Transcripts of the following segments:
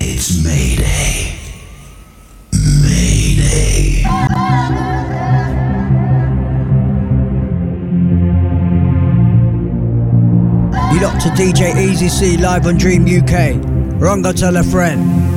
It's Mayday. Mayday. You locked to DJ Easy C live on Dream UK. Rongo tell a friend.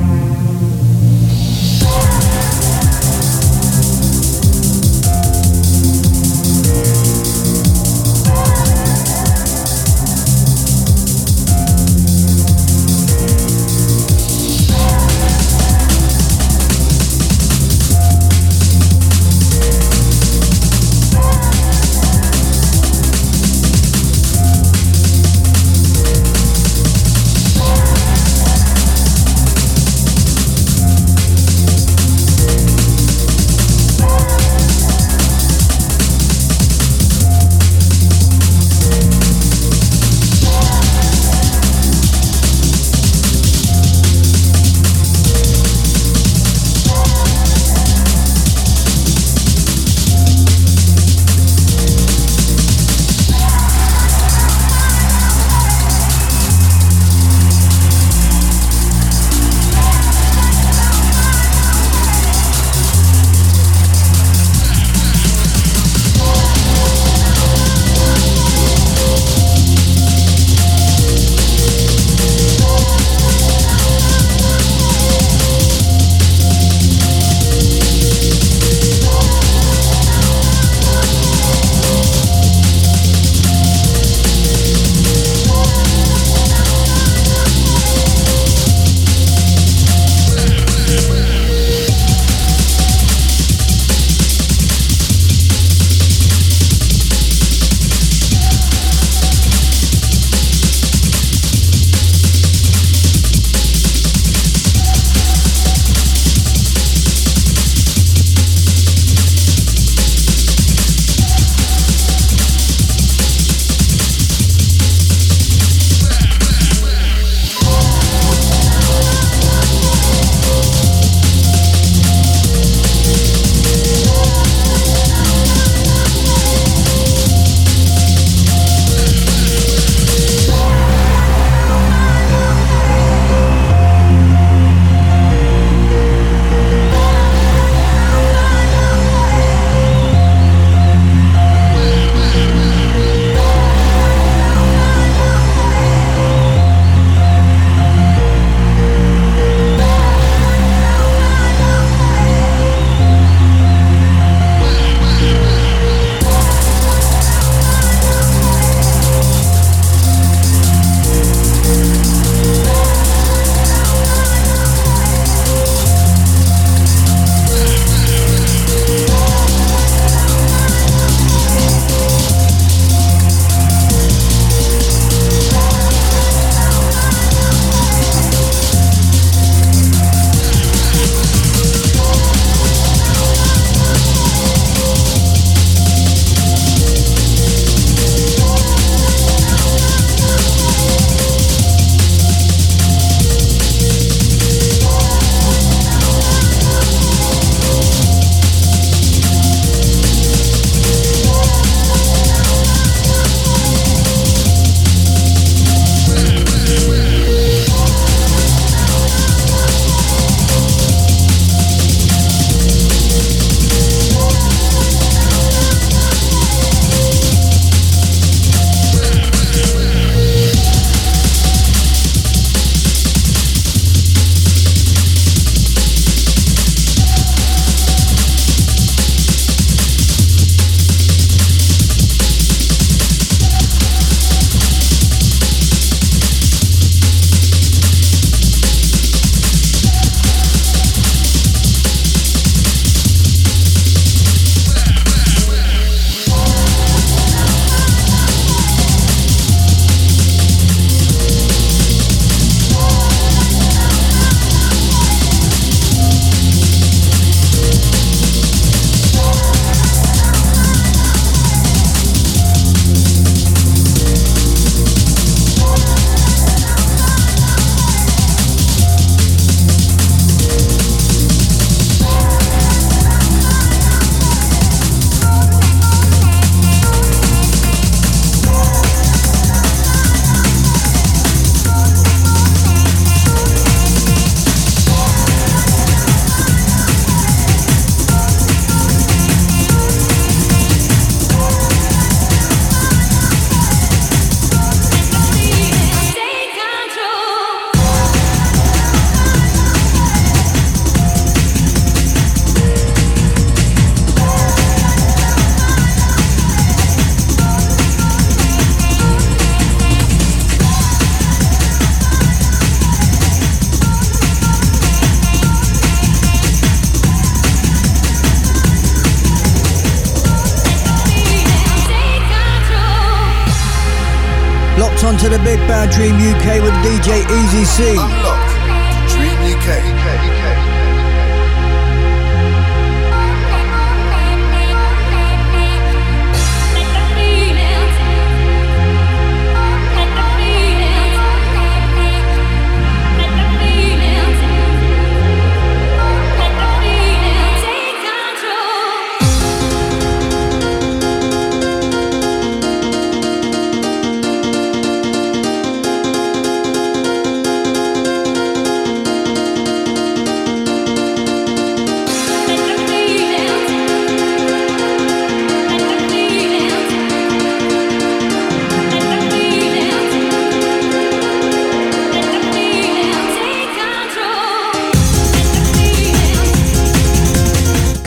Bad Dream UK with DJ Easy C.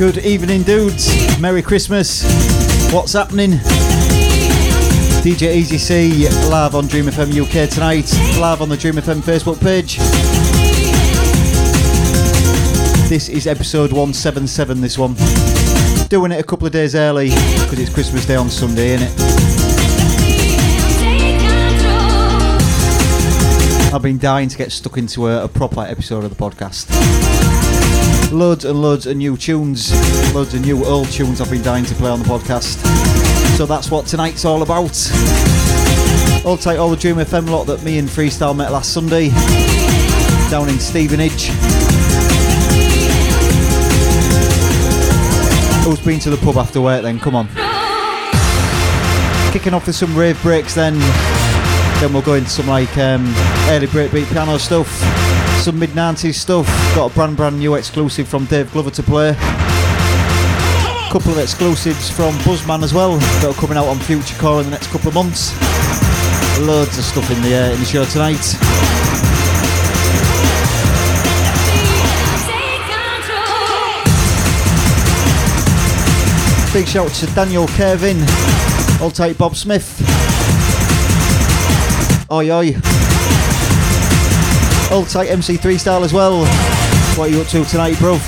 Good evening, dudes. Merry Christmas. What's happening? DJ Easy live on Dream FM UK tonight, live on the Dream FM Facebook page. This is episode 177, this one. Doing it a couple of days early because it's Christmas Day on Sunday, isn't it? I've been dying to get stuck into a, a proper episode of the podcast. Loads and loads of new tunes, loads of new old tunes I've been dying to play on the podcast. So that's what tonight's all about. All tight, all the Dream FM lot that me and Freestyle met last Sunday down in Stevenage. Who's been to the pub after work then? Come on. Kicking off with some rave breaks then. Then we'll go into some like um, early breakbeat piano stuff some mid 90s stuff. Got a brand brand new exclusive from Dave Glover to play. A Couple of exclusives from Buzzman as well that are coming out on Future Core in the next couple of months. Loads of stuff in the uh, in the show tonight. Big shout to Daniel Kevin, All tight Bob Smith. Oi oi. Old tight MC3 style as well. What are you up to tonight, bro?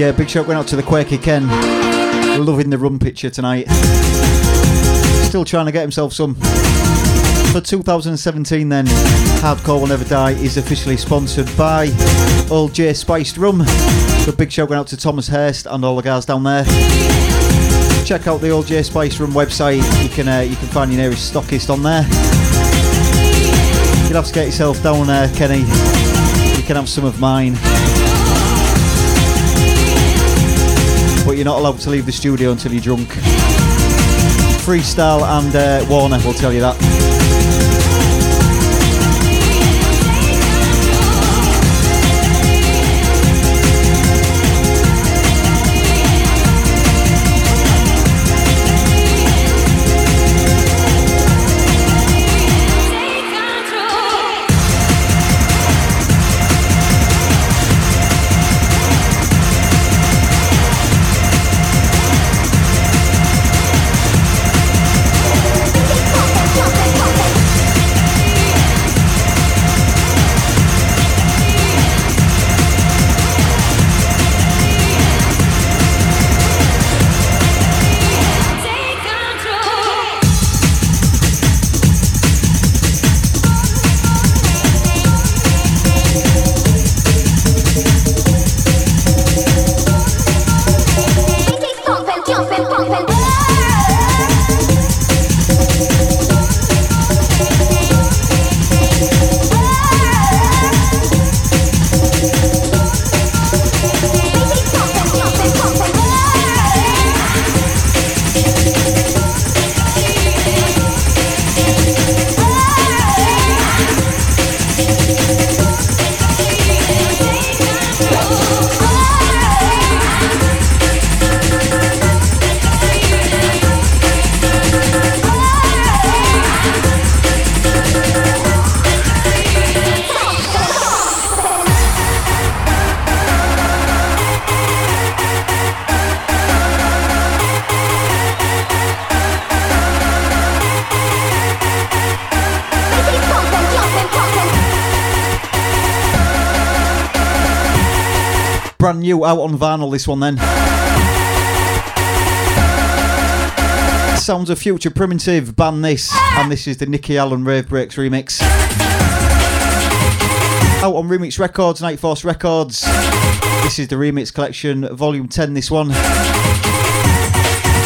Yeah, big shout going out to the Quakey Ken. Loving the rum picture tonight. Still trying to get himself some. For 2017 then, Hardcore Will Never Die is officially sponsored by Old J Spiced Rum. So big shout going out to Thomas Hurst and all the guys down there. Check out the Old J Spiced Rum website. You can uh, you can find your nearest stockist on there. You'll have to get yourself down there, Kenny. You can have some of mine. But you're not allowed to leave the studio until you're drunk. Freestyle and uh, Warner will tell you that. Out on vinyl, this one then. Sounds of Future Primitive, ban this, and this is the Nicky Allen Rave Breaks remix. Out on Remix Records, Night Force Records. This is the Remix Collection, Volume 10, this one.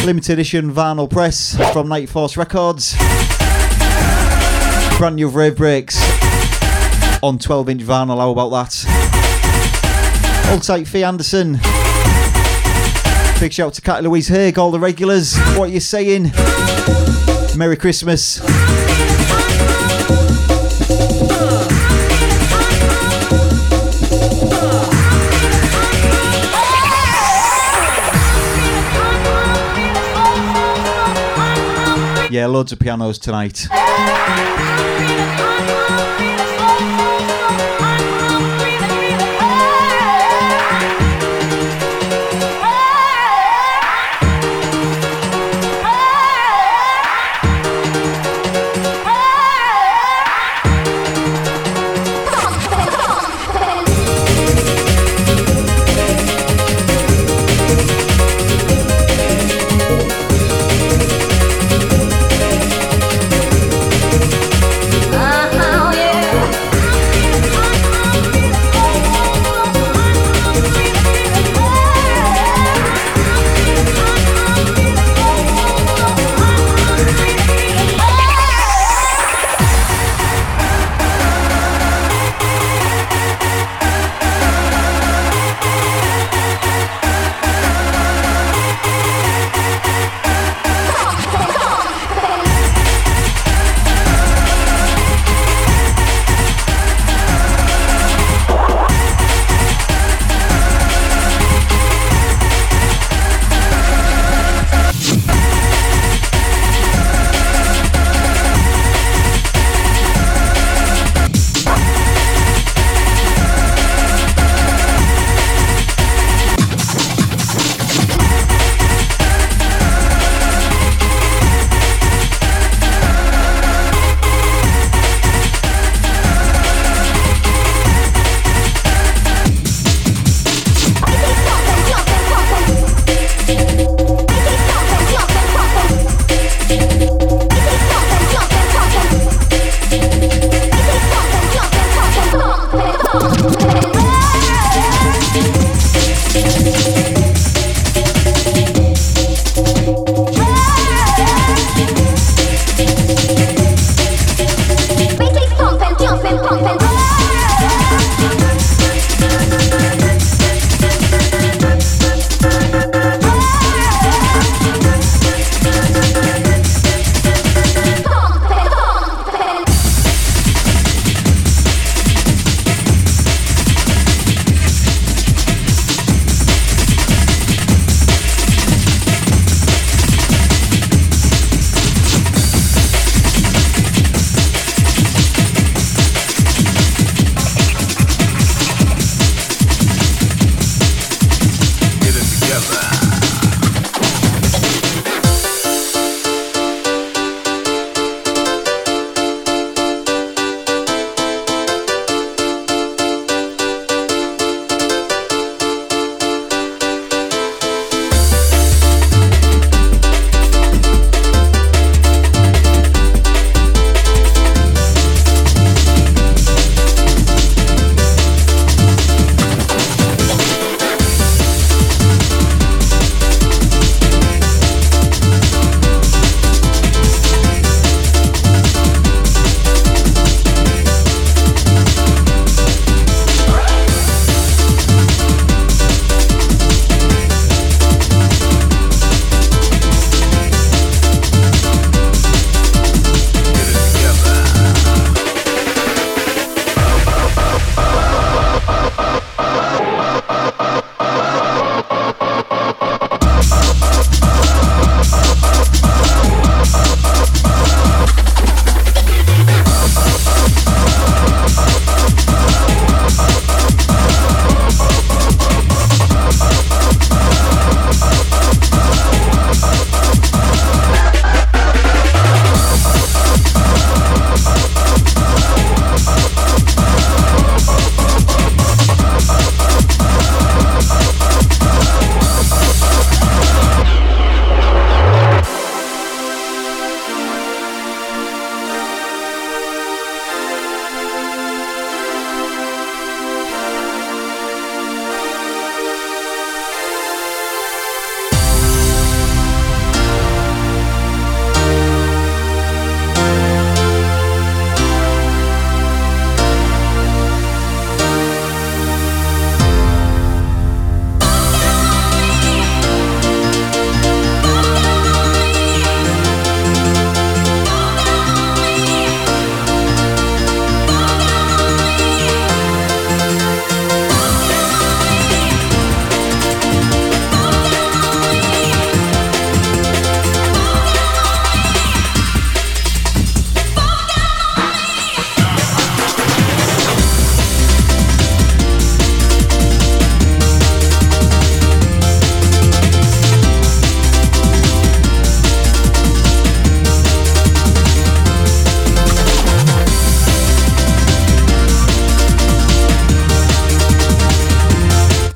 Limited edition vinyl press from Night Force Records. Brand new Rave Breaks on 12 inch vinyl, how about that? Old tight Fee Anderson. Big shout out to Cat Louise Haig, all the regulars. What are you saying? Merry Christmas. Yeah, loads of pianos tonight.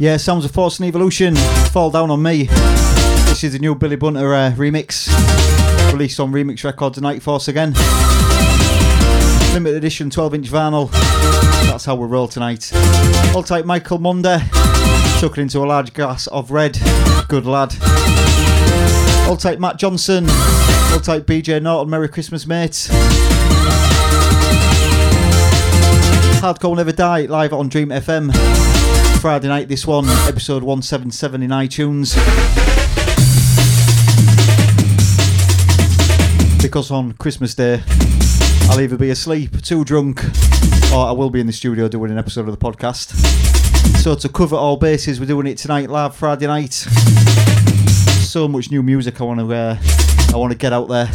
Yeah, sounds of Force and Evolution. Fall down on me. This is the new Billy Bunter uh, remix, released on Remix Records Night Force again. Limited edition 12 inch vinyl. That's how we roll tonight. Hold tight, Michael Monday. Chucking into a large glass of red. Good lad. Hold tight, Matt Johnson. Hold tight, BJ Norton. Merry Christmas, mate. Hardcore Never Die live on Dream FM. Friday night, this one, episode 177 in iTunes. Because on Christmas Day, I'll either be asleep, too drunk, or I will be in the studio doing an episode of the podcast. So to cover all bases, we're doing it tonight, live Friday night. So much new music I want to, uh, I want to get out there.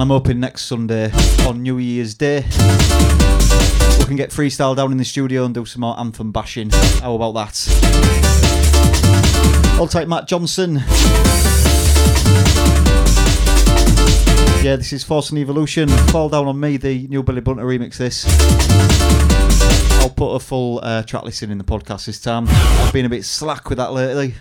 And I'm hoping next Sunday on New Year's Day we can get freestyle down in the studio and do some more anthem bashing. How about that? I'll take Matt Johnson. Yeah, this is Force and Evolution. Fall Down on Me, the new Billy Bunter remix. This. I'll put a full uh, track listing in the podcast this time. I've been a bit slack with that lately.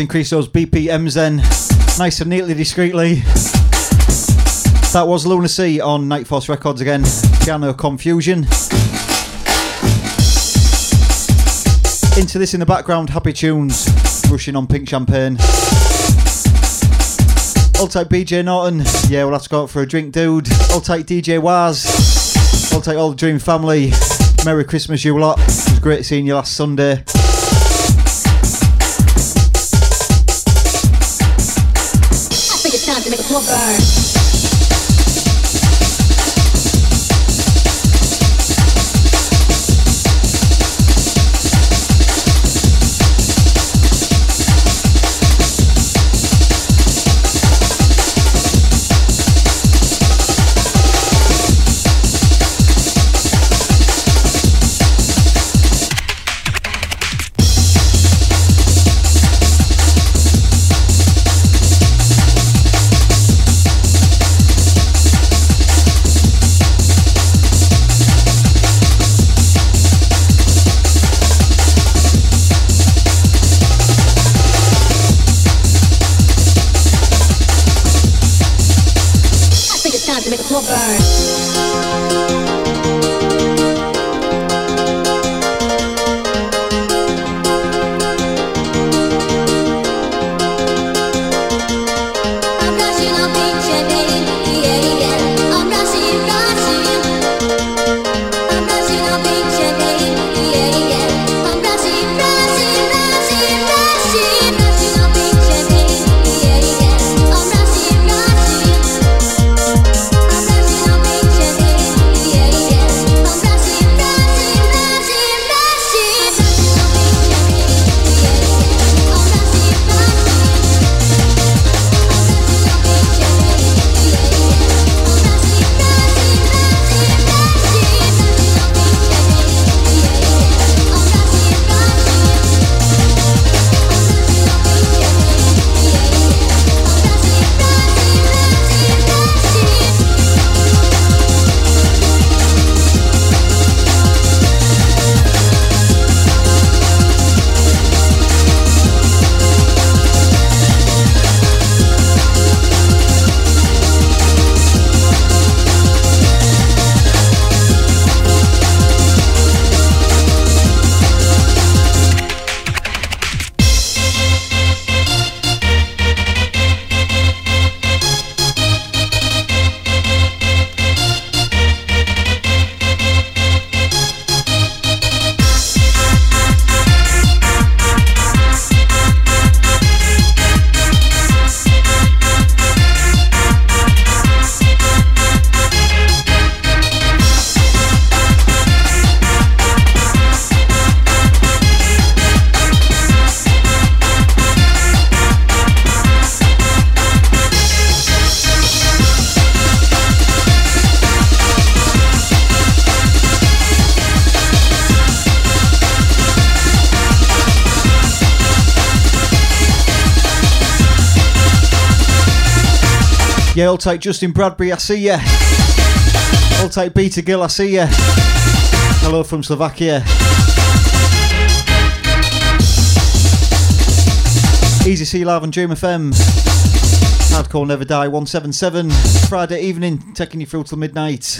Increase those BPMs then, nice and neatly, discreetly. That was Lunacy on Nightforce Records again. Piano Confusion. Into this in the background, Happy Tunes, rushing on Pink Champagne. Old type BJ Norton, yeah, we'll have to go out for a drink, dude. Old tight DJ Waz, old tight Old Dream Family. Merry Christmas, you lot. It was great seeing you last Sunday. It's Yeah, I'll take Justin Bradbury, I see ya. I'll take Peter Gill, I see ya. Hello from Slovakia. Easy C Live on Dream FM. Hardcore Never Die 177. Friday evening, taking you through till midnight.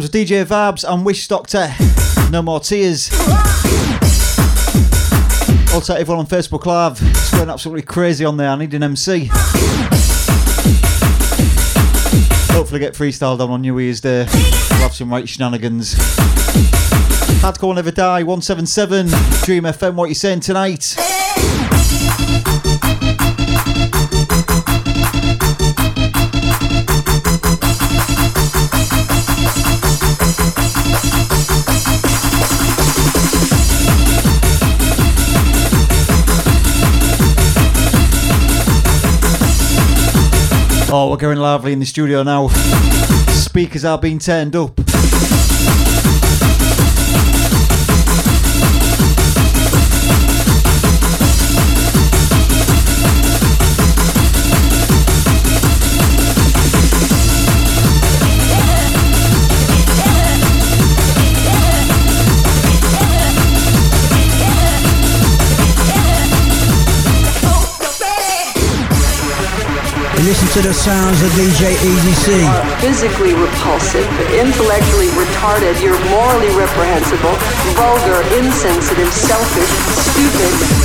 With DJ Vibes and Wish Doctor. No more tears. Also, everyone on Facebook Live, it's going absolutely crazy on there. I need an MC. Hopefully, get freestyled on on New Year's Day. We'll have some right shenanigans. Hardcore Never Die 177. Dream FM, what you saying tonight? Oh, we're going lively in the studio now. Speakers are being turned up. Listen to the sounds of DJ Easy C. physically repulsive, intellectually retarded, you're morally reprehensible, vulgar, insensitive, selfish, stupid.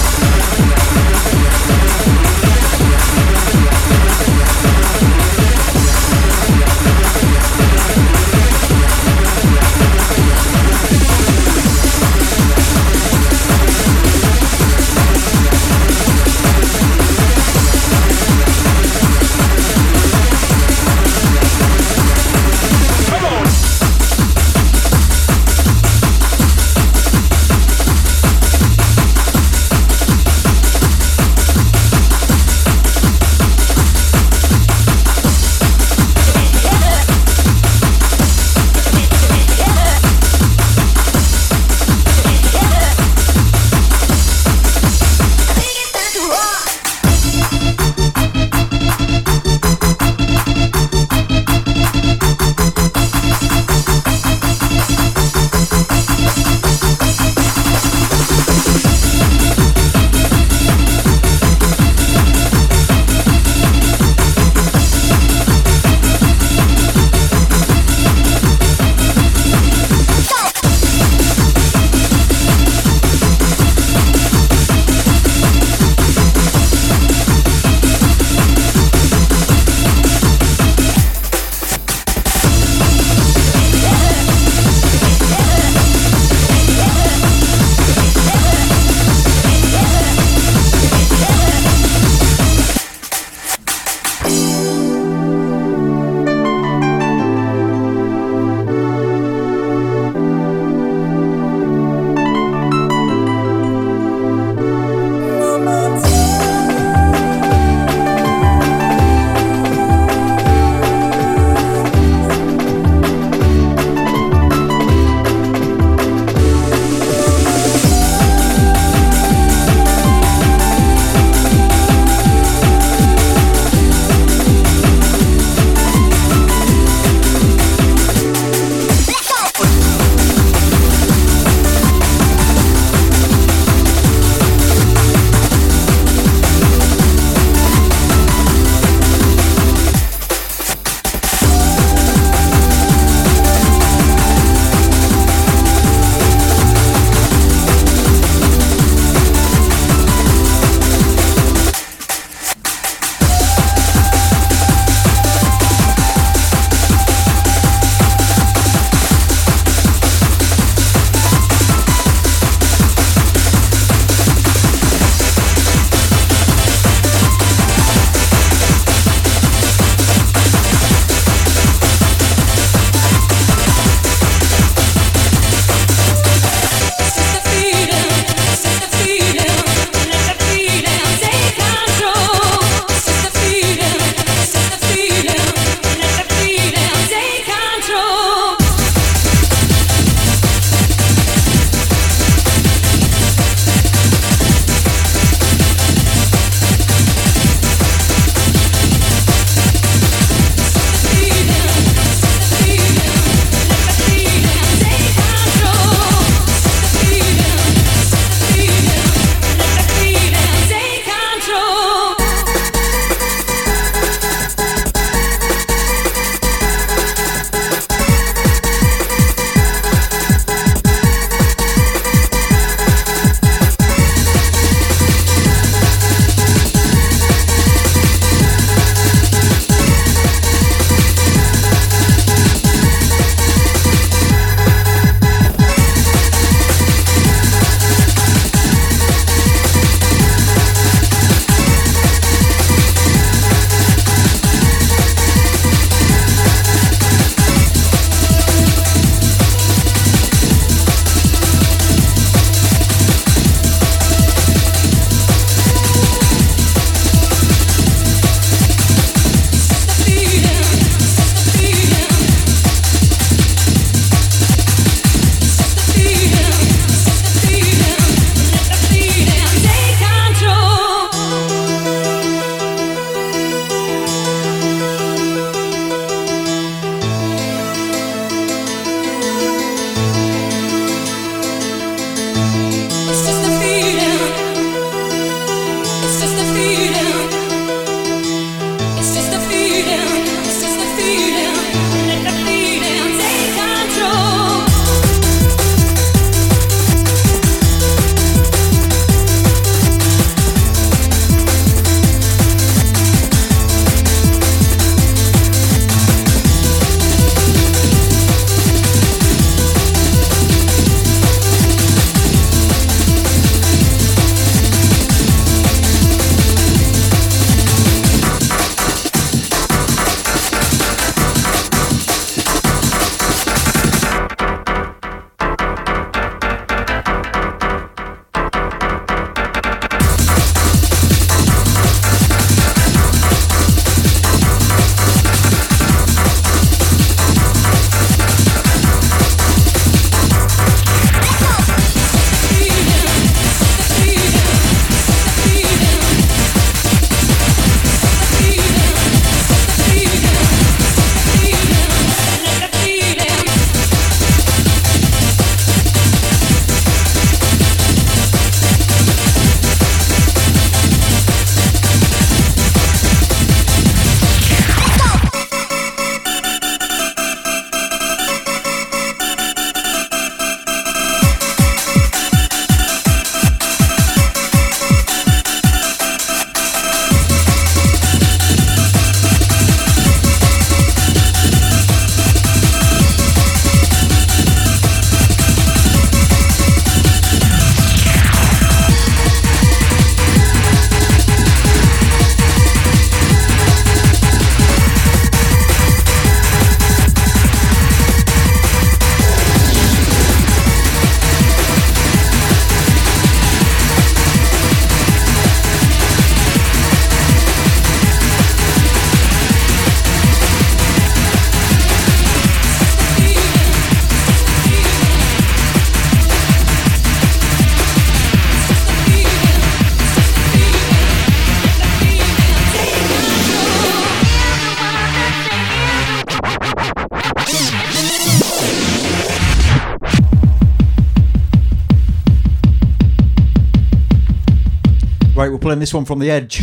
One from the edge.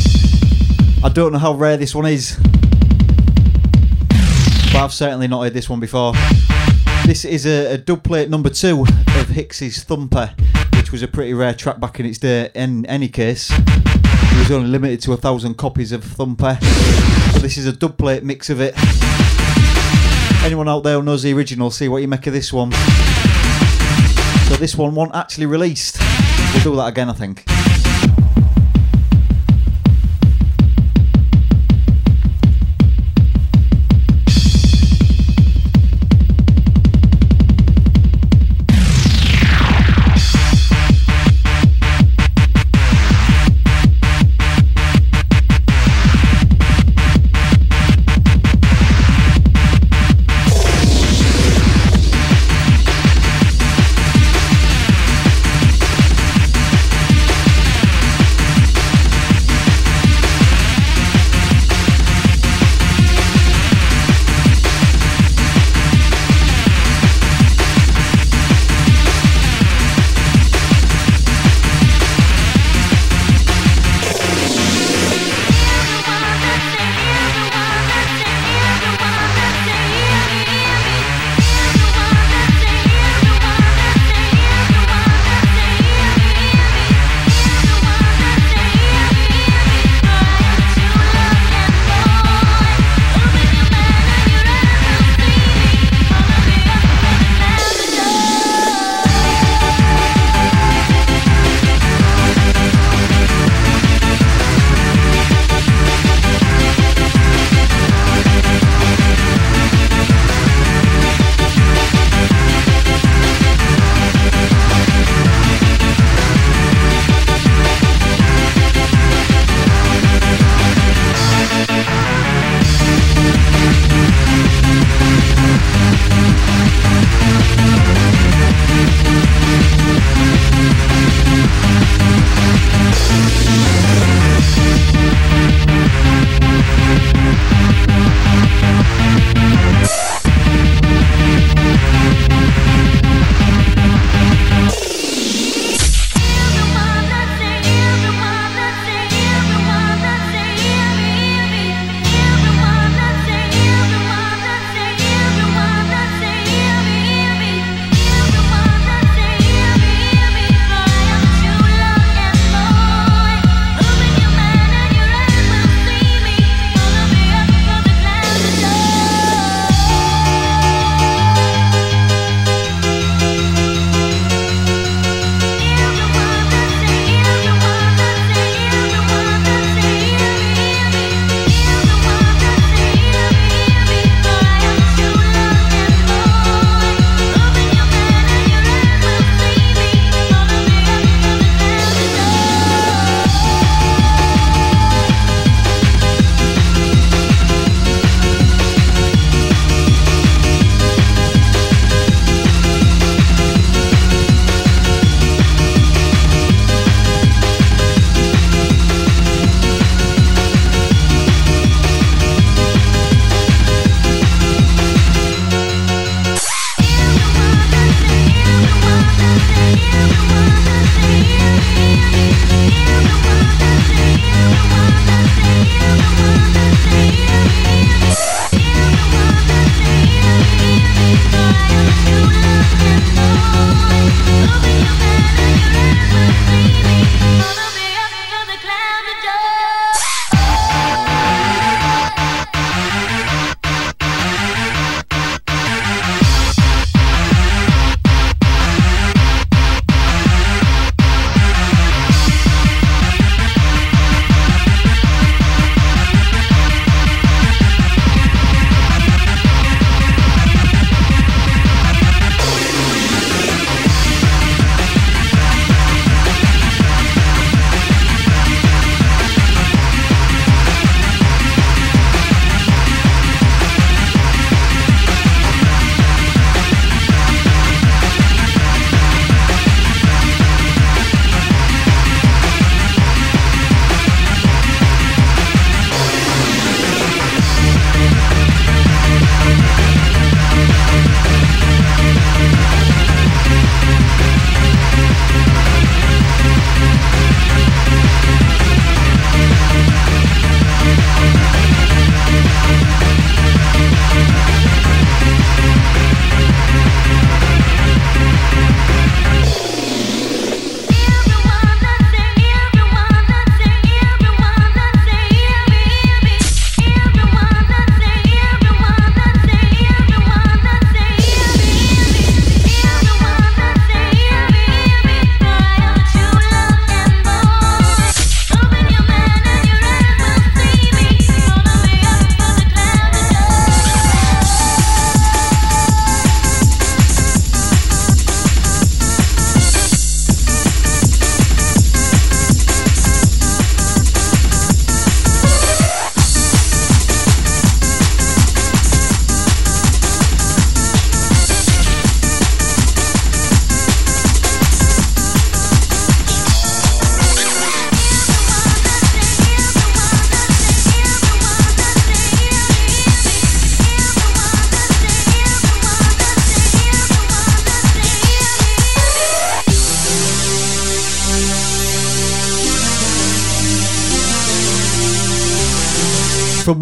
I don't know how rare this one is, but I've certainly not heard this one before. This is a, a dub plate number two of Hixxy's Thumper, which was a pretty rare track back in its day. In any case, it was only limited to a thousand copies of Thumper. So this is a dub plate mix of it. Anyone out there who knows the original, see what you make of this one. So this one wasn't actually released. We'll do that again, I think.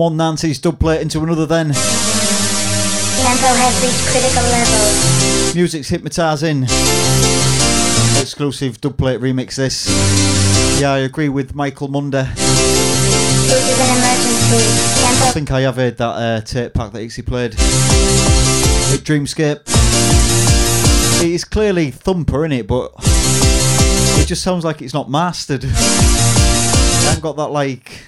One Nancy's dubplate into another then. Tempo has reached critical levels. Music's hypnotising. Exclusive dubplate remix this. Yeah, I agree with Michael Munder. This is an emergency. I think I have heard that uh, tape pack that Ixie played. At Dreamscape. It is clearly thumper in it, but it just sounds like it's not mastered. I haven't got that like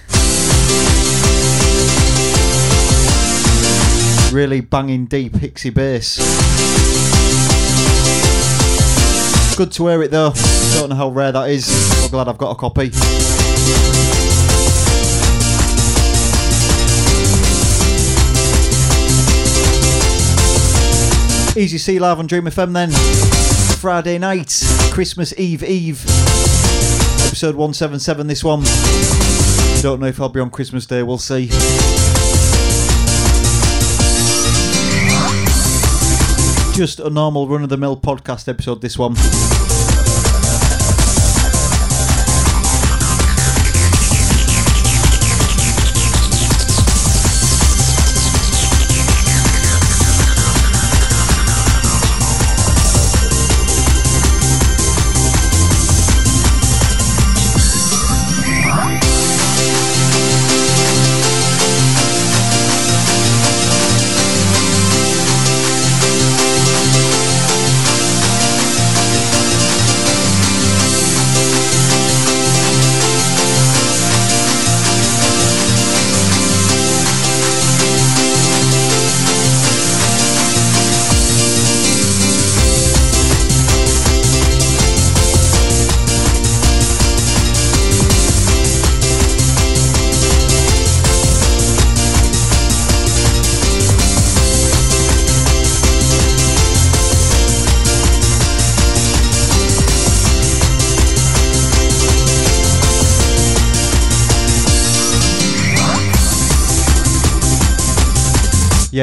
really banging deep Hixxy bass. Good to hear it though. Don't know how rare that is. I'm glad I've got a copy. Easy C live on Dream FM then. Friday night, Christmas Eve Eve. Episode 177 this one. Don't know if I'll be on Christmas Day, we'll see. Just a normal run of the mill podcast episode this one.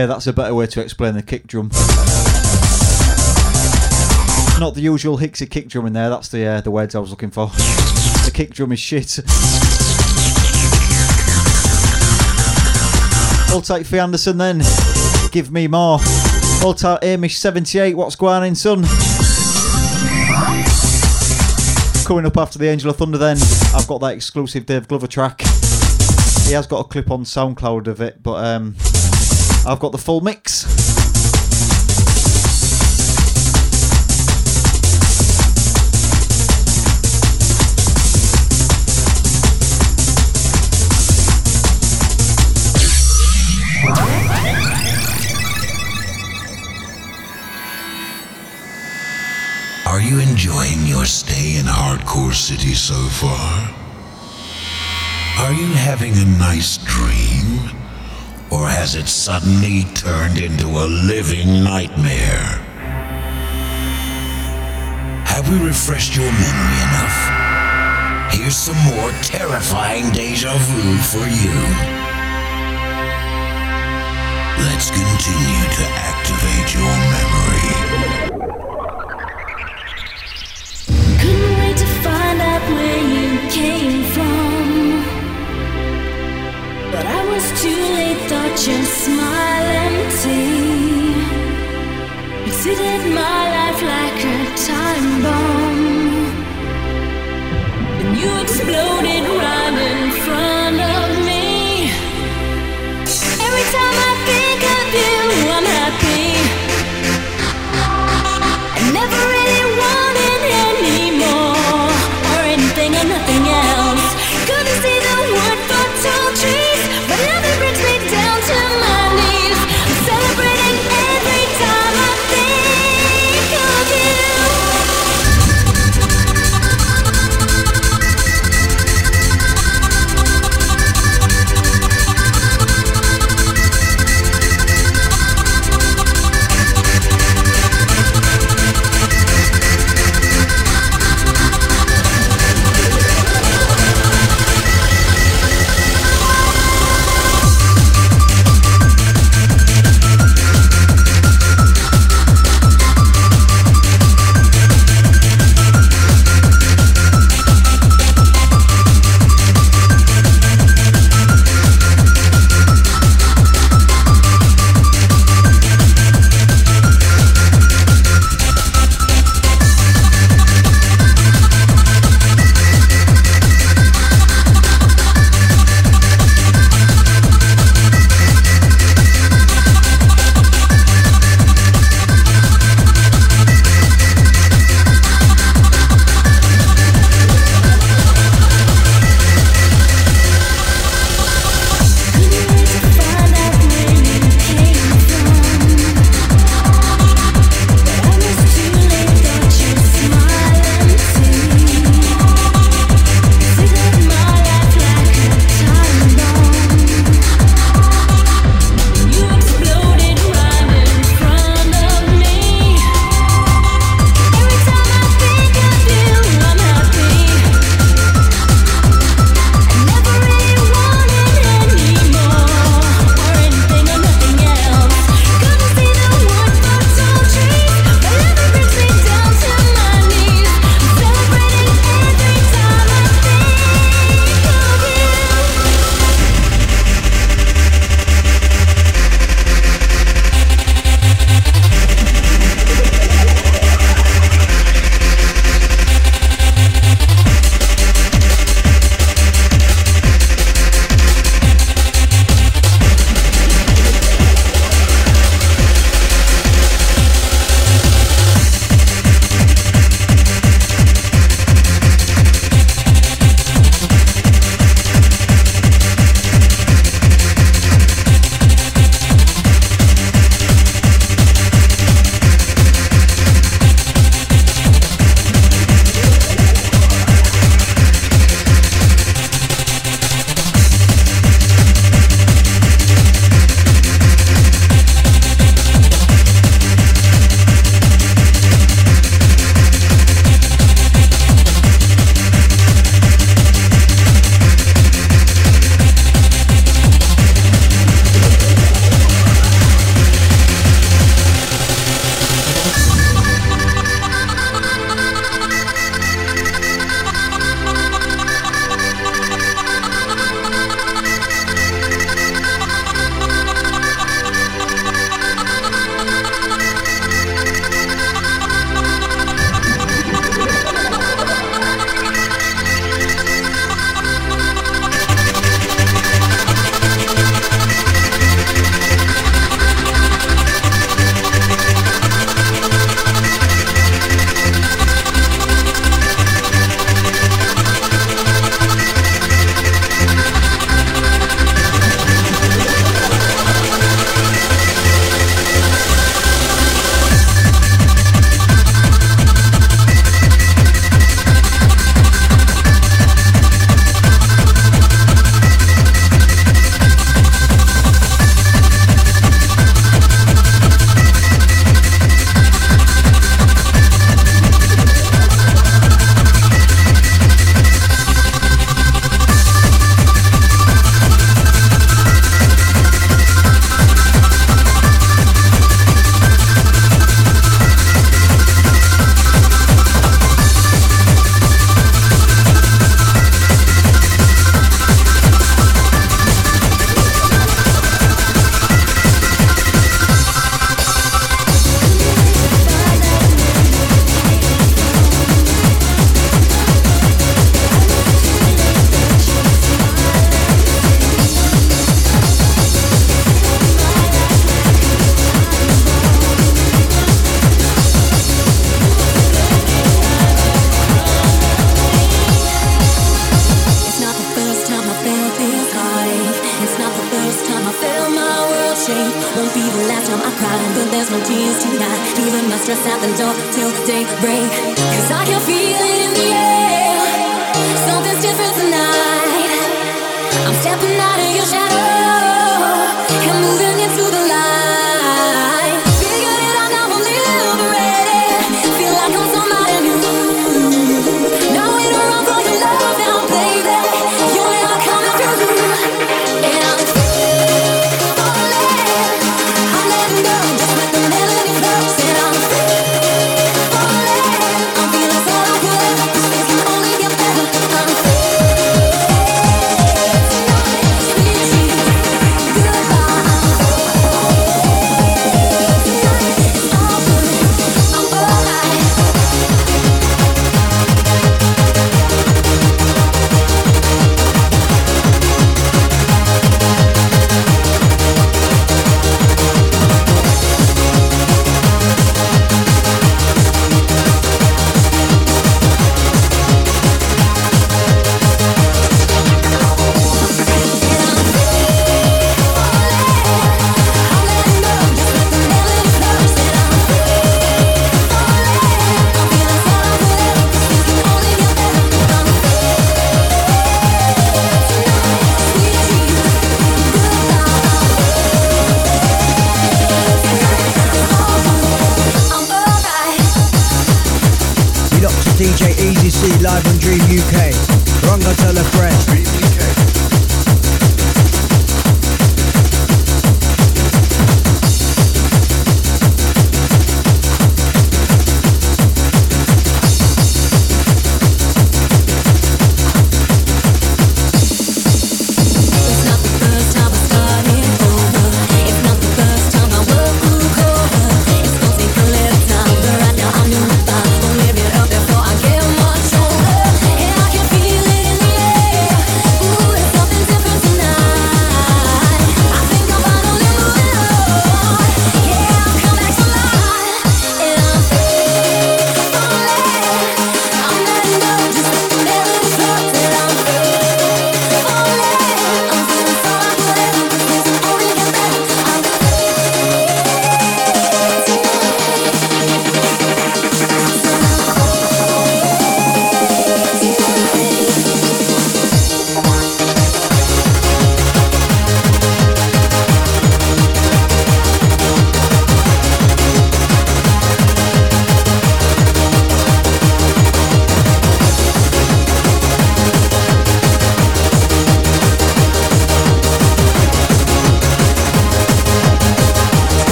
Yeah, that's a better way to explain the kick drum. Not the usual Hixxy kick drum in there. That's the uh, the words I was looking for. The kick drum is shit. I'll take Fee Anderson then. Give me more. Hold tight Amish 78. What's going on, son? Coming up after the Angel of Thunder then. I've got that exclusive Dave Glover track. He has got a clip on SoundCloud of it, but um, I've got the full mix. Are you enjoying your stay in Hardcore City so far? Are you having a nice dream? Or has it suddenly turned into a living nightmare? Have we refreshed your memory enough? Here's some more terrifying deja vu for you. Let's continue to activate your memory. Couldn't wait to find out where you came from. Exploded right in front of me. Every time I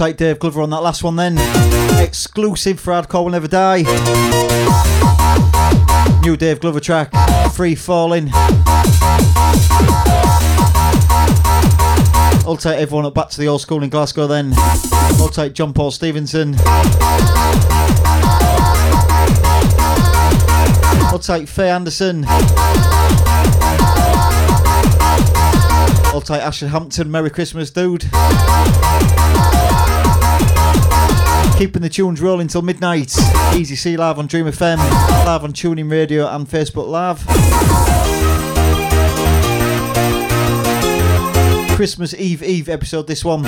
Take Dave Glover on that last one then. Exclusive for Hardcore Will Never Die. New Dave Glover track, Free Falling. I'll take everyone up back to the old school in Glasgow then. I'll take John Paul Stevenson. I'll take Faye Anderson. I'll take Ashley Hampton. Merry Christmas, dude. Keeping the tunes rolling till midnight. Easy C live on Dream FM, live on TuneIn Radio and Facebook Live. Christmas Eve Eve episode this one.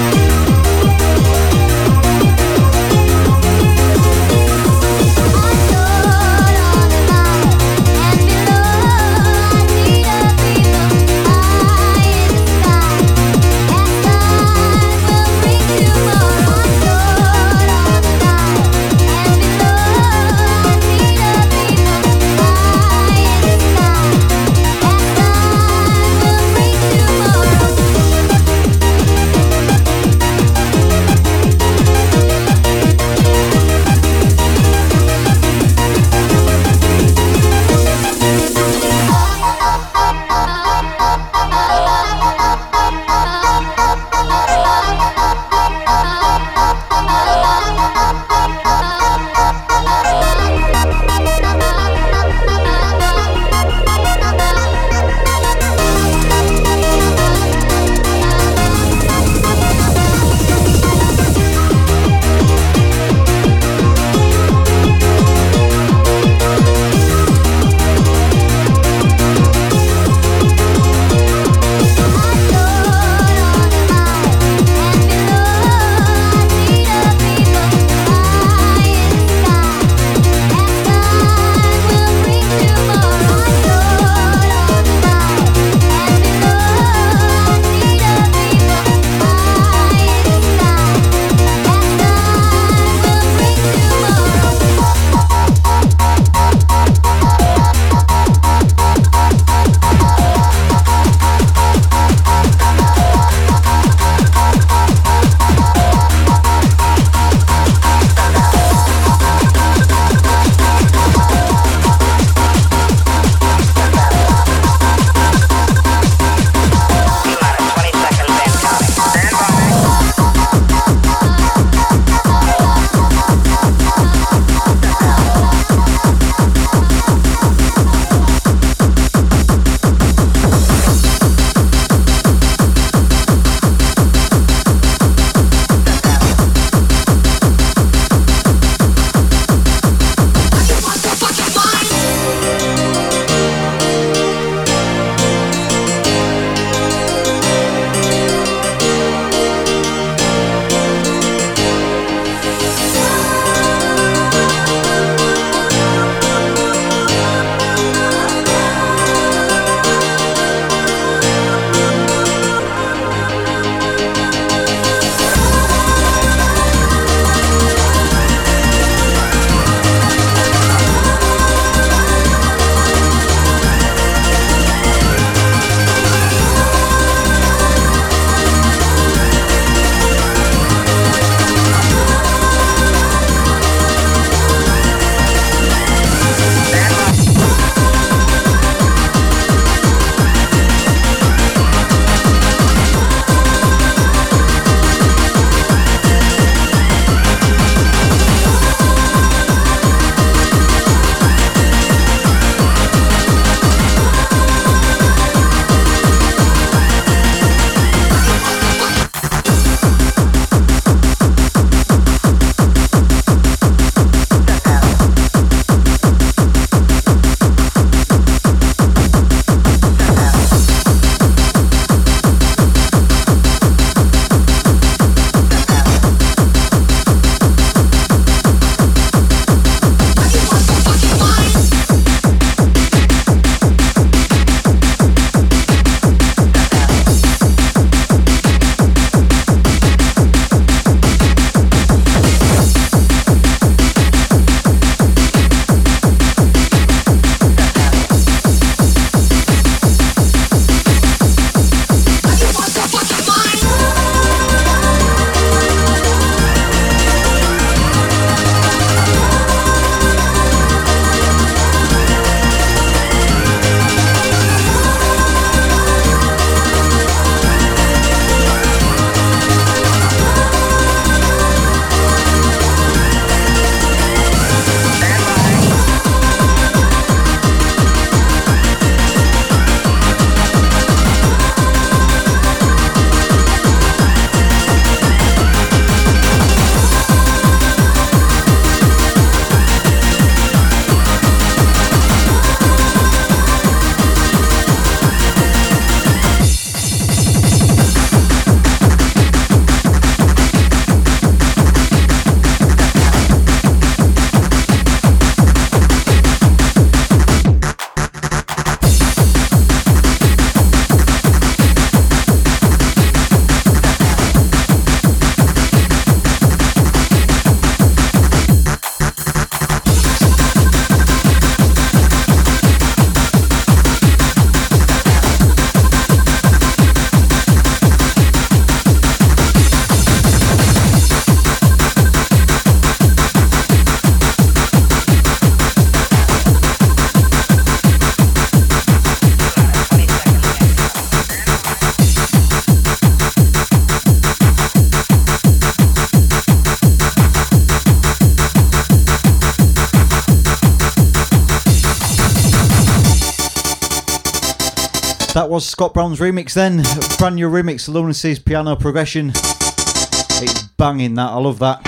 That was Scott Brown's remix then. Brand new remix, Lunacy's piano progression. It's banging that, I love that.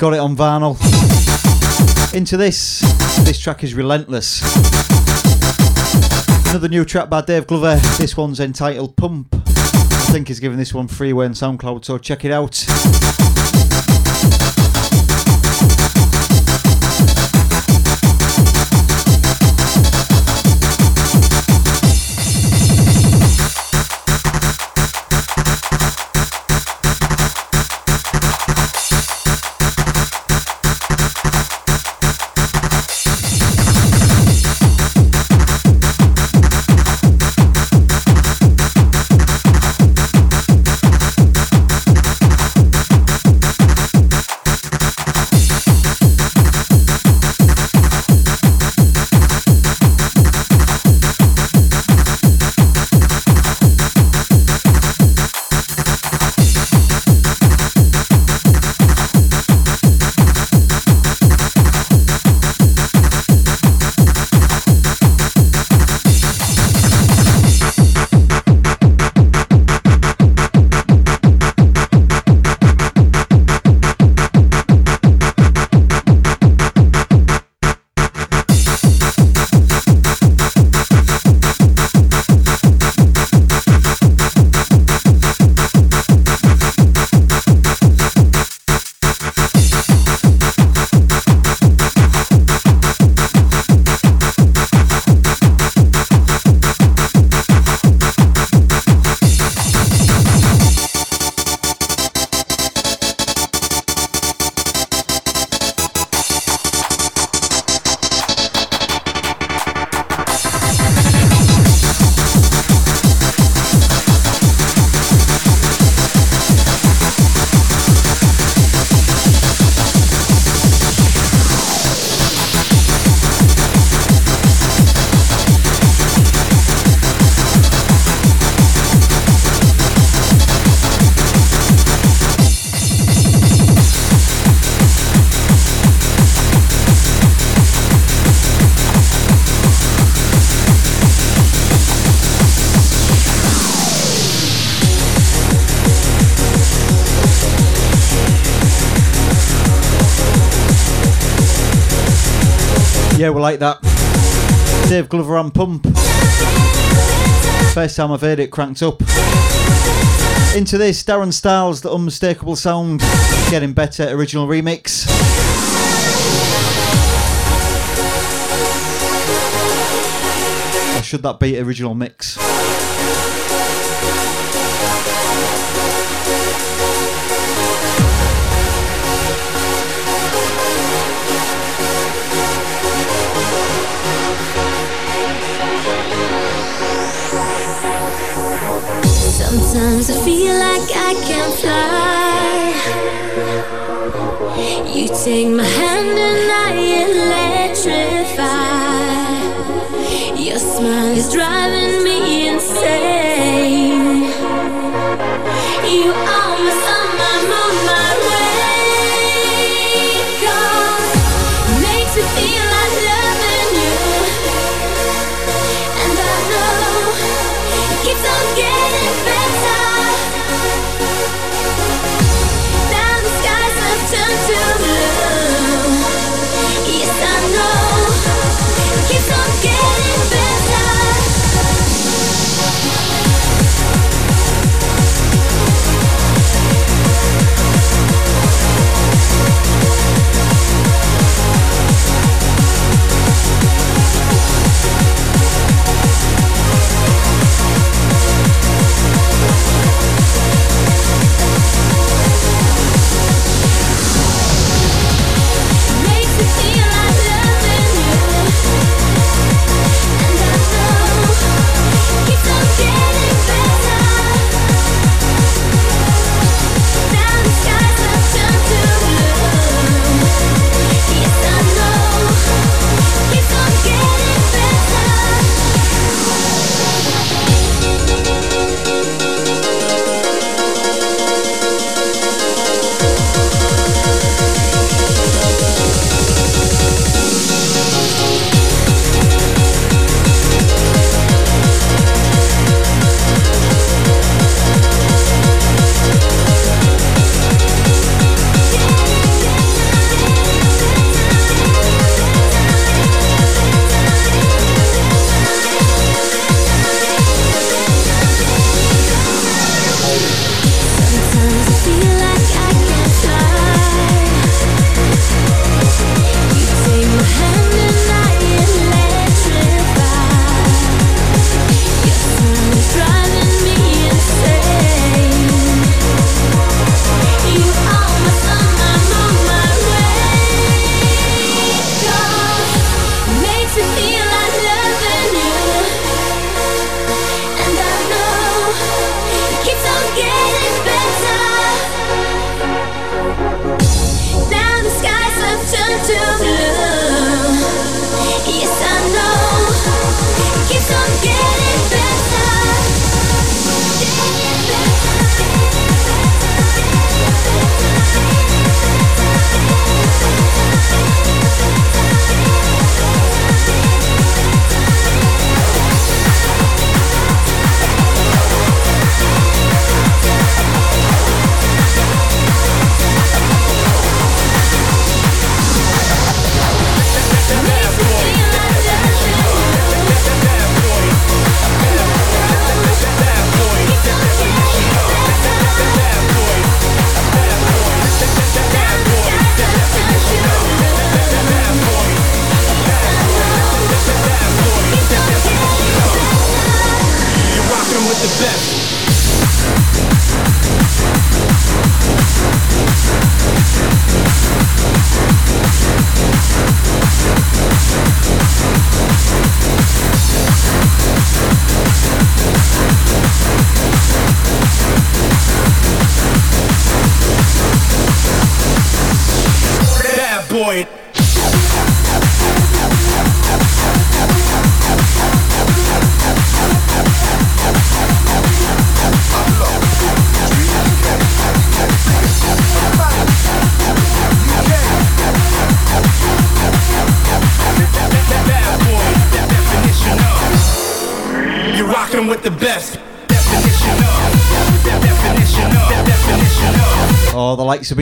Got it on vinyl. Into this. This track is Relentless. Another new track by Dave Glover. This one's entitled Pump. I think he's giving this one freeway on SoundCloud, so check it out. Yeah, we like that. Dave Glover on Pump. First time I've heard it cranked up. Into this, Darren Styles, the unmistakable sound, getting better original remix. Or should that be original mix? Sometimes I feel like I can fly. You take my hand and I electrify. Your smile is driving me insane. You on my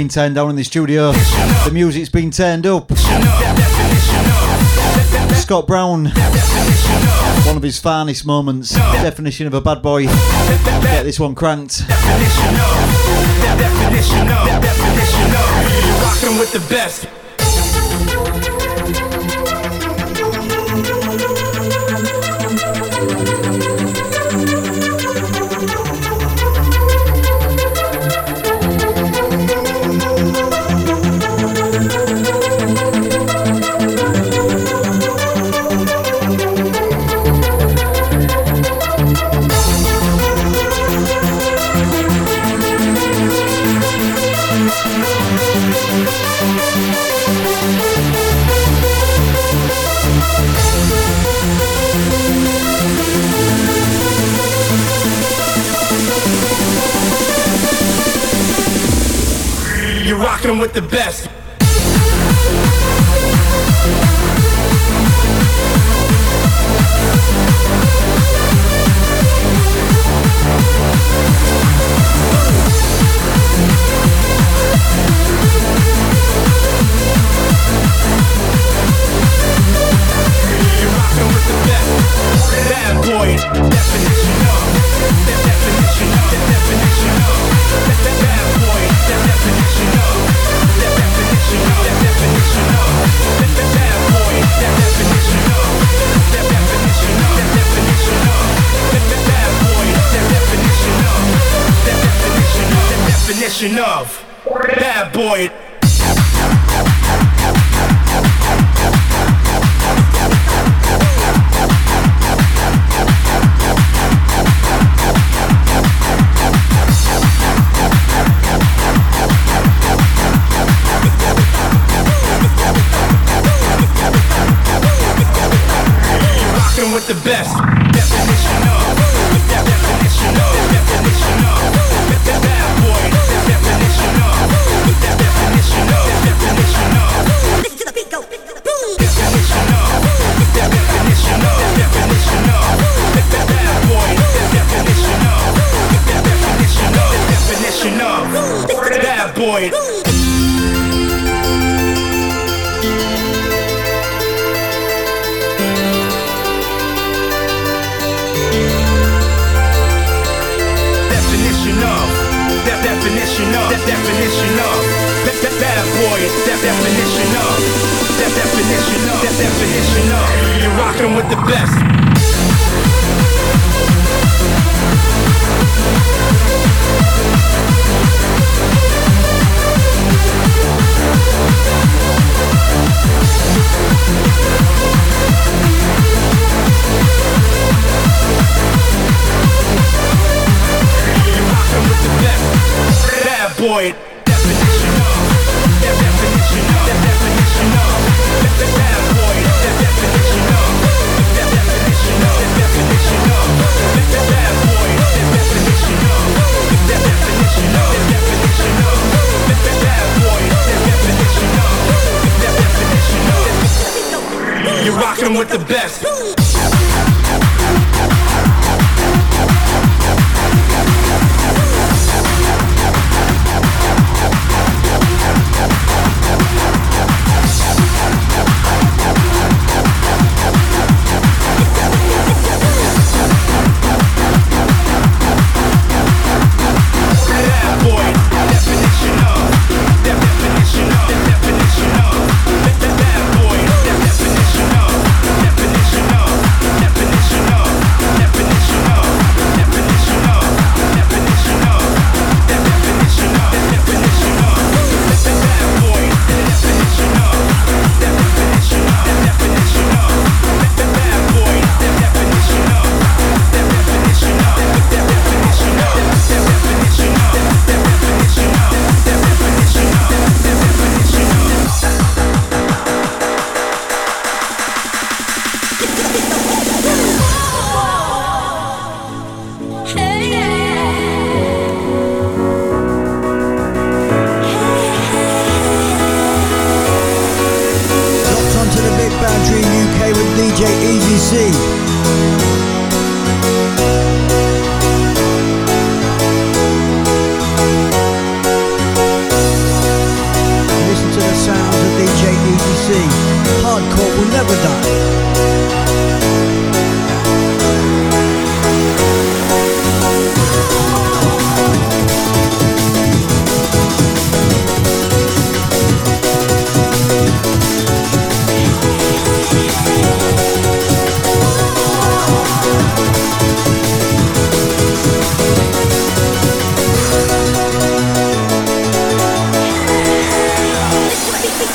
been turned down in the studio. The music's been turned up. Scott Brown, one of his finest moments. Definition of a bad boy. Get this one cranked. Rocking with the best. with the best.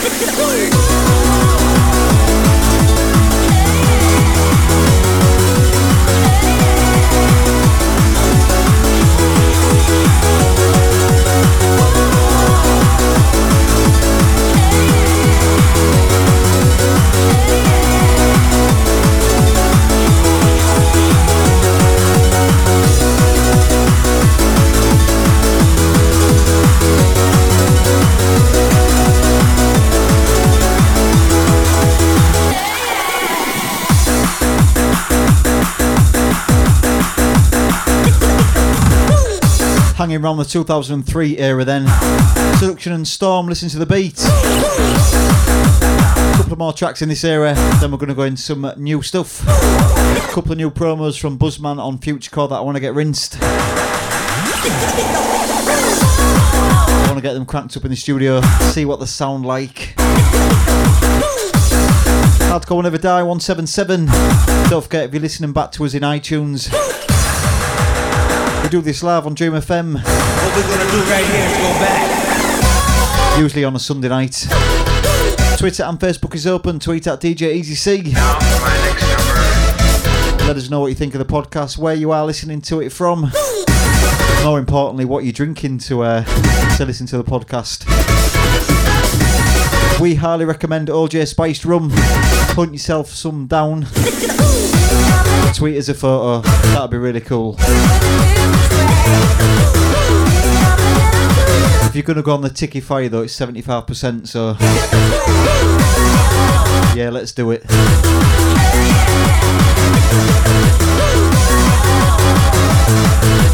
Woo! Around the 2003 era then. Seduction and Storm, listen to the beat. A couple of more tracks in this era, then we're going to go into some new stuff. A couple of new promos from Buzzman on Future Core that I want to get rinsed. I want to get them cranked up in the studio, see what they sound like. Hardcore Will Never Die 177. Don't forget if you're listening back to us in iTunes. We do this live on Dream FM. What we're gonna do right here is go back. Usually on a Sunday night. Twitter and Facebook is open. Tweet at DJ Easy C. Let us know what you think of the podcast, where you are listening to it from. More importantly, what you're drinking to uh, to listen to the podcast. We highly recommend OJ Spiced Rum. Hunt yourself some down. Tweet us a photo. That'd be really cool. If you're gonna go on the Tiki Fire though, it's 75%. So yeah, let's do it. I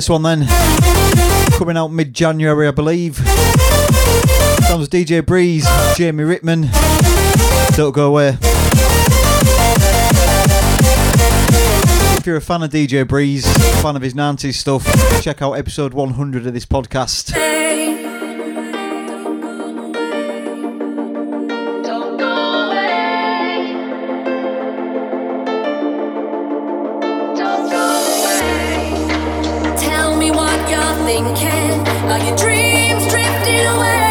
this one then. Coming out mid January, I believe. That was DJ Breeze, Jamie Rittman. Don't go away. If you're a fan of DJ Breeze, fan of his 90s stuff, check out episode 100 of this podcast. thinking? Are your dreams drifting away?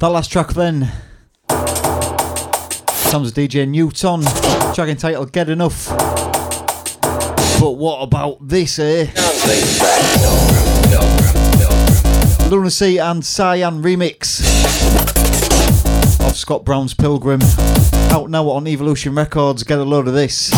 That last track then. Sounds DJ Newton. Track entitled Get Enough. But what about this, eh? Lunacy and Cyan remix of Scott Brown's Pilgrim. Out now on Evolution Records. Get a load of this.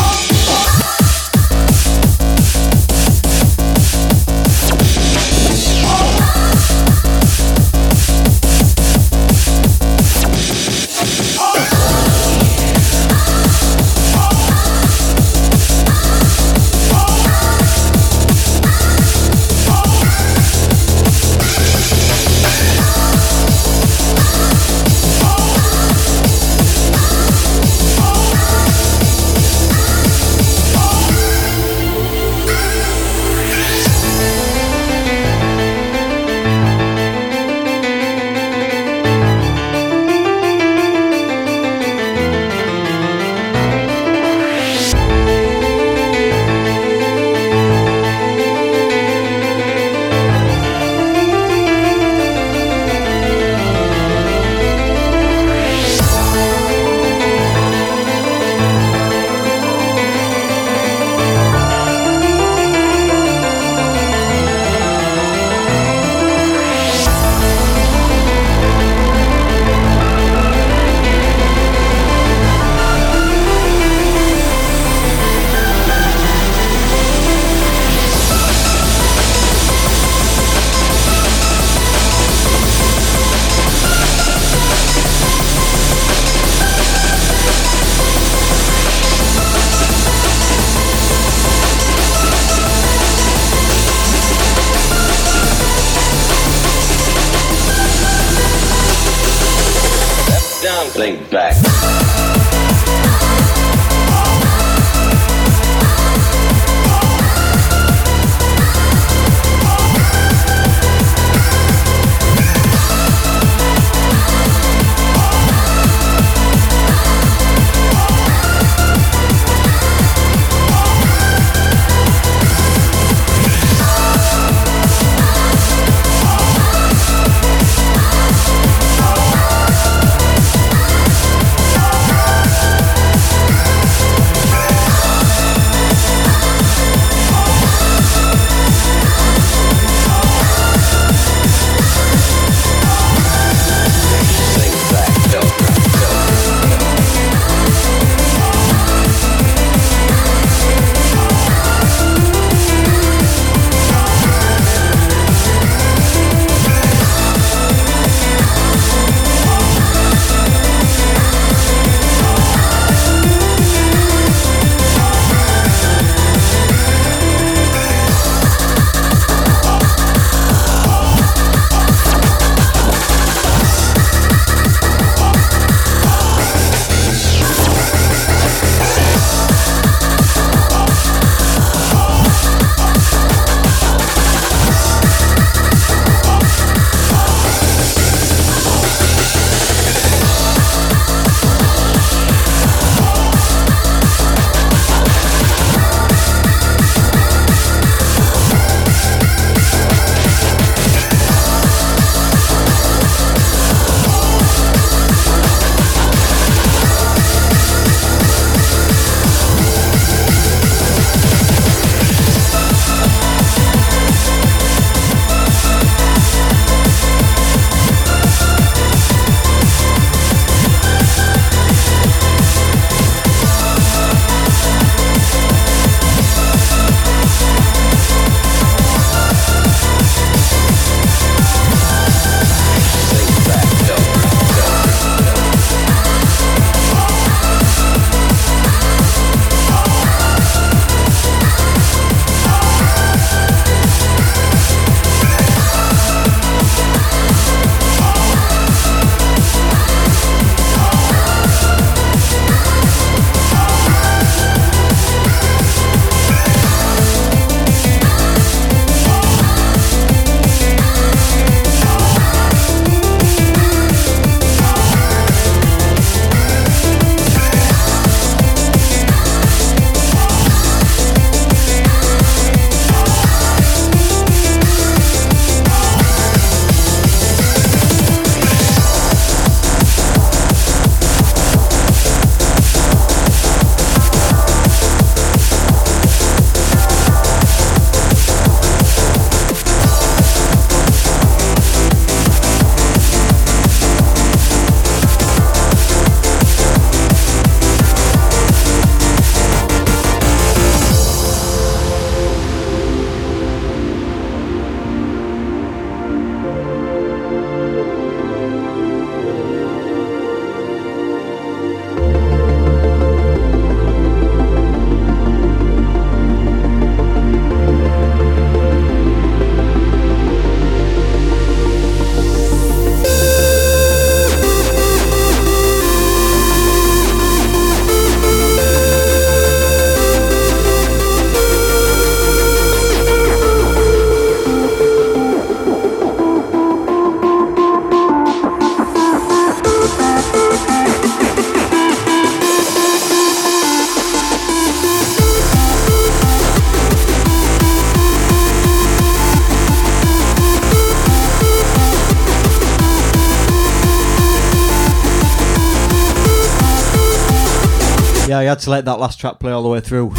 To let that last track play all the way through.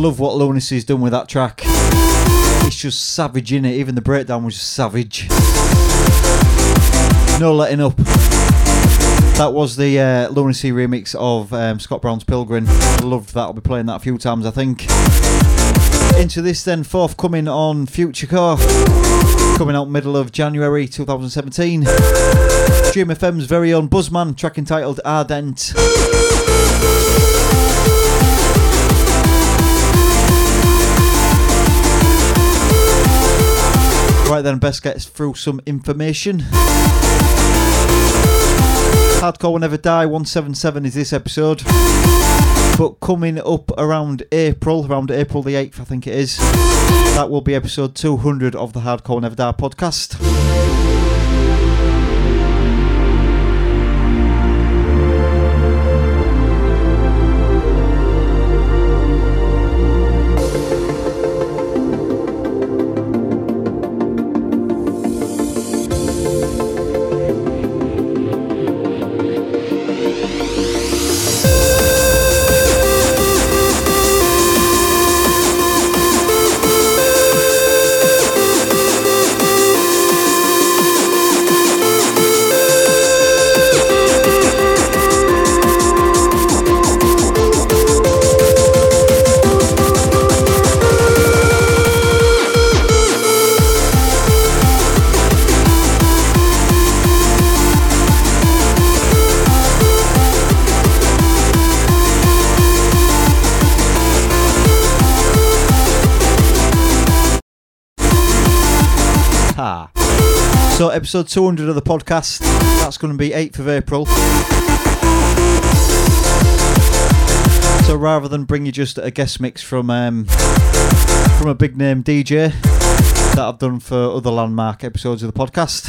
Love what Lunacy's done with that track. It's just savage in it. Even the breakdown was just savage. No letting up. That was the uh, Lunacy remix of um, Scott Brown's Pilgrim. Loved that. I'll be playing that a few times, I think. Into this then, forthcoming on Future Core. Coming out middle of January 2017. Dream FM's very own Buzzman, track entitled Ardent. Right then, best gets through some information. Hardcore Will Never Die 177 is this episode. But coming up around April, around April the 8th, I think it is, that will be episode 200 of the Hardcore Will Never Die podcast. Episode 200 of the podcast, that's going to be 8th of April. So, rather than bring you just a guest mix from um, from a big name DJ that I've done for other landmark episodes of the podcast,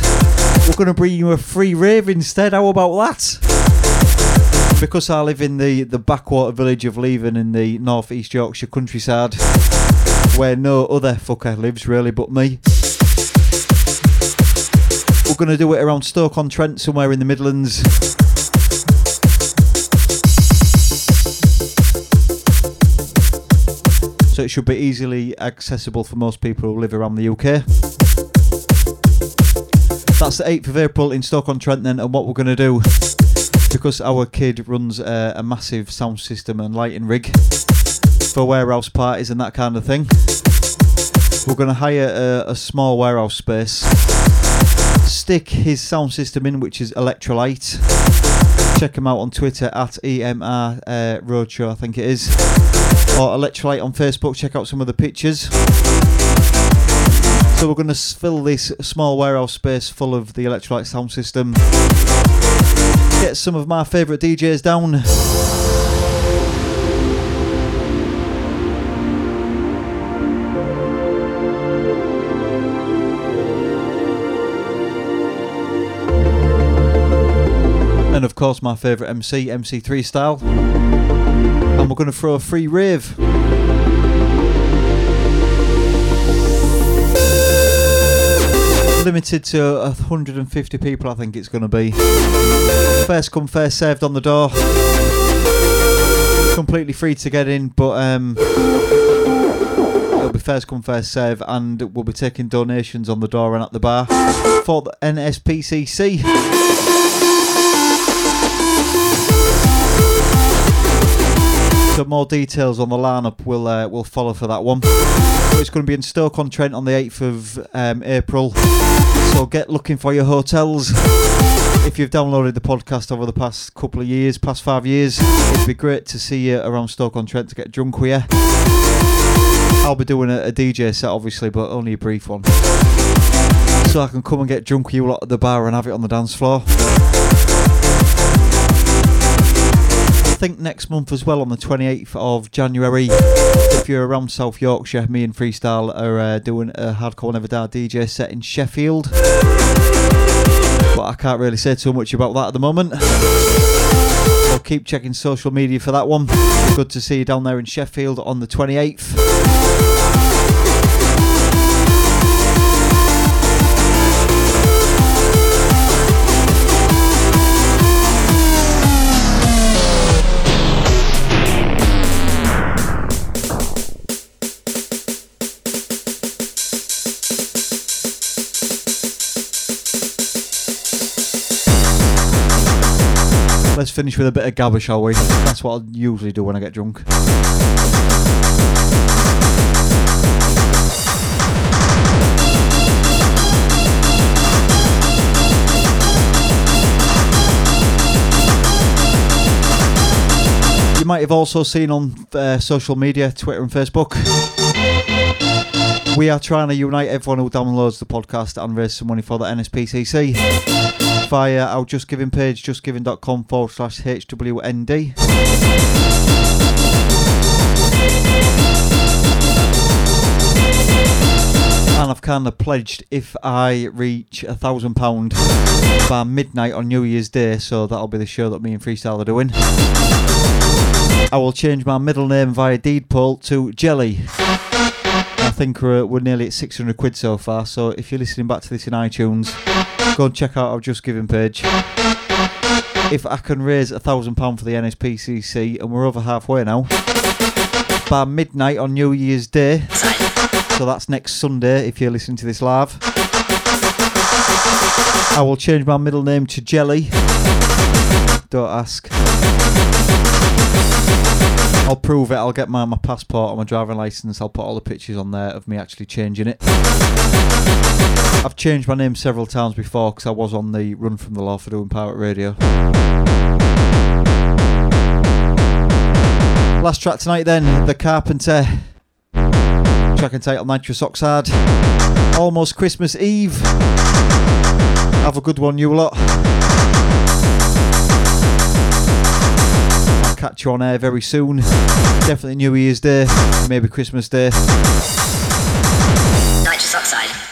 we're going to bring you a free rave instead. How about that? Because I live in the, the backwater village of Leven in the North East Yorkshire countryside, where no other fucker lives really but me. We're going to do it around Stoke on Trent, somewhere in the Midlands. So it should be easily accessible for most people who live around the UK. That's the 8th of April in Stoke on Trent, then, and what we're going to do, because our kid runs a, massive sound system and lighting rig for warehouse parties and that kind of thing, we're going to hire a, a small warehouse space stick his sound system in, which is Electrolyte. Check him out on Twitter at EMR uh, Roadshow, I think it is. Or Electrolyte on Facebook. Check out some of the pictures. So we're going to fill this small warehouse space full of the Electrolyte sound system. Get some of my favourite DJs down. Of course my favourite MC, MC3 style. And we're going to throw a free rave. Limited to 150 people, I think it's going to be. First come, first served on the door. Completely free to get in, but um, it'll be first come, first serve, and we'll be taking donations on the door and at the bar for the NSPCC. So more details on the lineup will uh, will follow for that one. It's going to be in Stoke on Trent on the 8th of um, April. So get looking for your hotels. If you've downloaded the podcast over the past couple of years, past five years, it'd be great to see you around Stoke on Trent to get drunk with you. I'll be doing a, a DJ set, obviously, but only a brief one. So I can come and get drunk with you lot at the bar and have it on the dance floor. Think next month as well on the 28th of January. If you're around South Yorkshire, me and Freestyle are uh, doing a Hardcore Never Die DJ set in Sheffield. But I can't really say too much about that at the moment. So keep checking social media for that one. Good to see you down there in Sheffield on the 28th. Let's finish with a bit of gabba, shall we? That's what I usually do when I get drunk. You might have also seen on uh, social media, Twitter and Facebook. We are trying to unite everyone who downloads the podcast and raise some money for the NSPCC via our uh, Just Giving page, justgiving.com forward slash HWND. And I've kind of pledged if I reach a thousand pound by midnight on New Year's Day, so that'll be the show that me and Freestyle are doing. I will change my middle name via deed poll to Jelly. I think we're, we're nearly at 600 quid so far, so if you're listening back to this in iTunes, go and check out our Just Giving page. If I can raise a thousand pound for the NSPCC, and we're over halfway now, by midnight on New Year's Day, so that's next Sunday if you're listening to this live, I will change my middle name to Jelly. Don't ask. I'll prove it. I'll get my, my passport or my driving license. I'll put all the pictures on there of me actually changing it. I've changed my name several times before because I was on the Run from the Law for doing pirate radio. Last track tonight, then The Carpenter. Track entitled Nitrous Oxide. Almost Christmas Eve. Have a good one, you lot. Catch you on air very soon. Definitely New Year's Day, maybe Christmas Day. Nitrous oxide.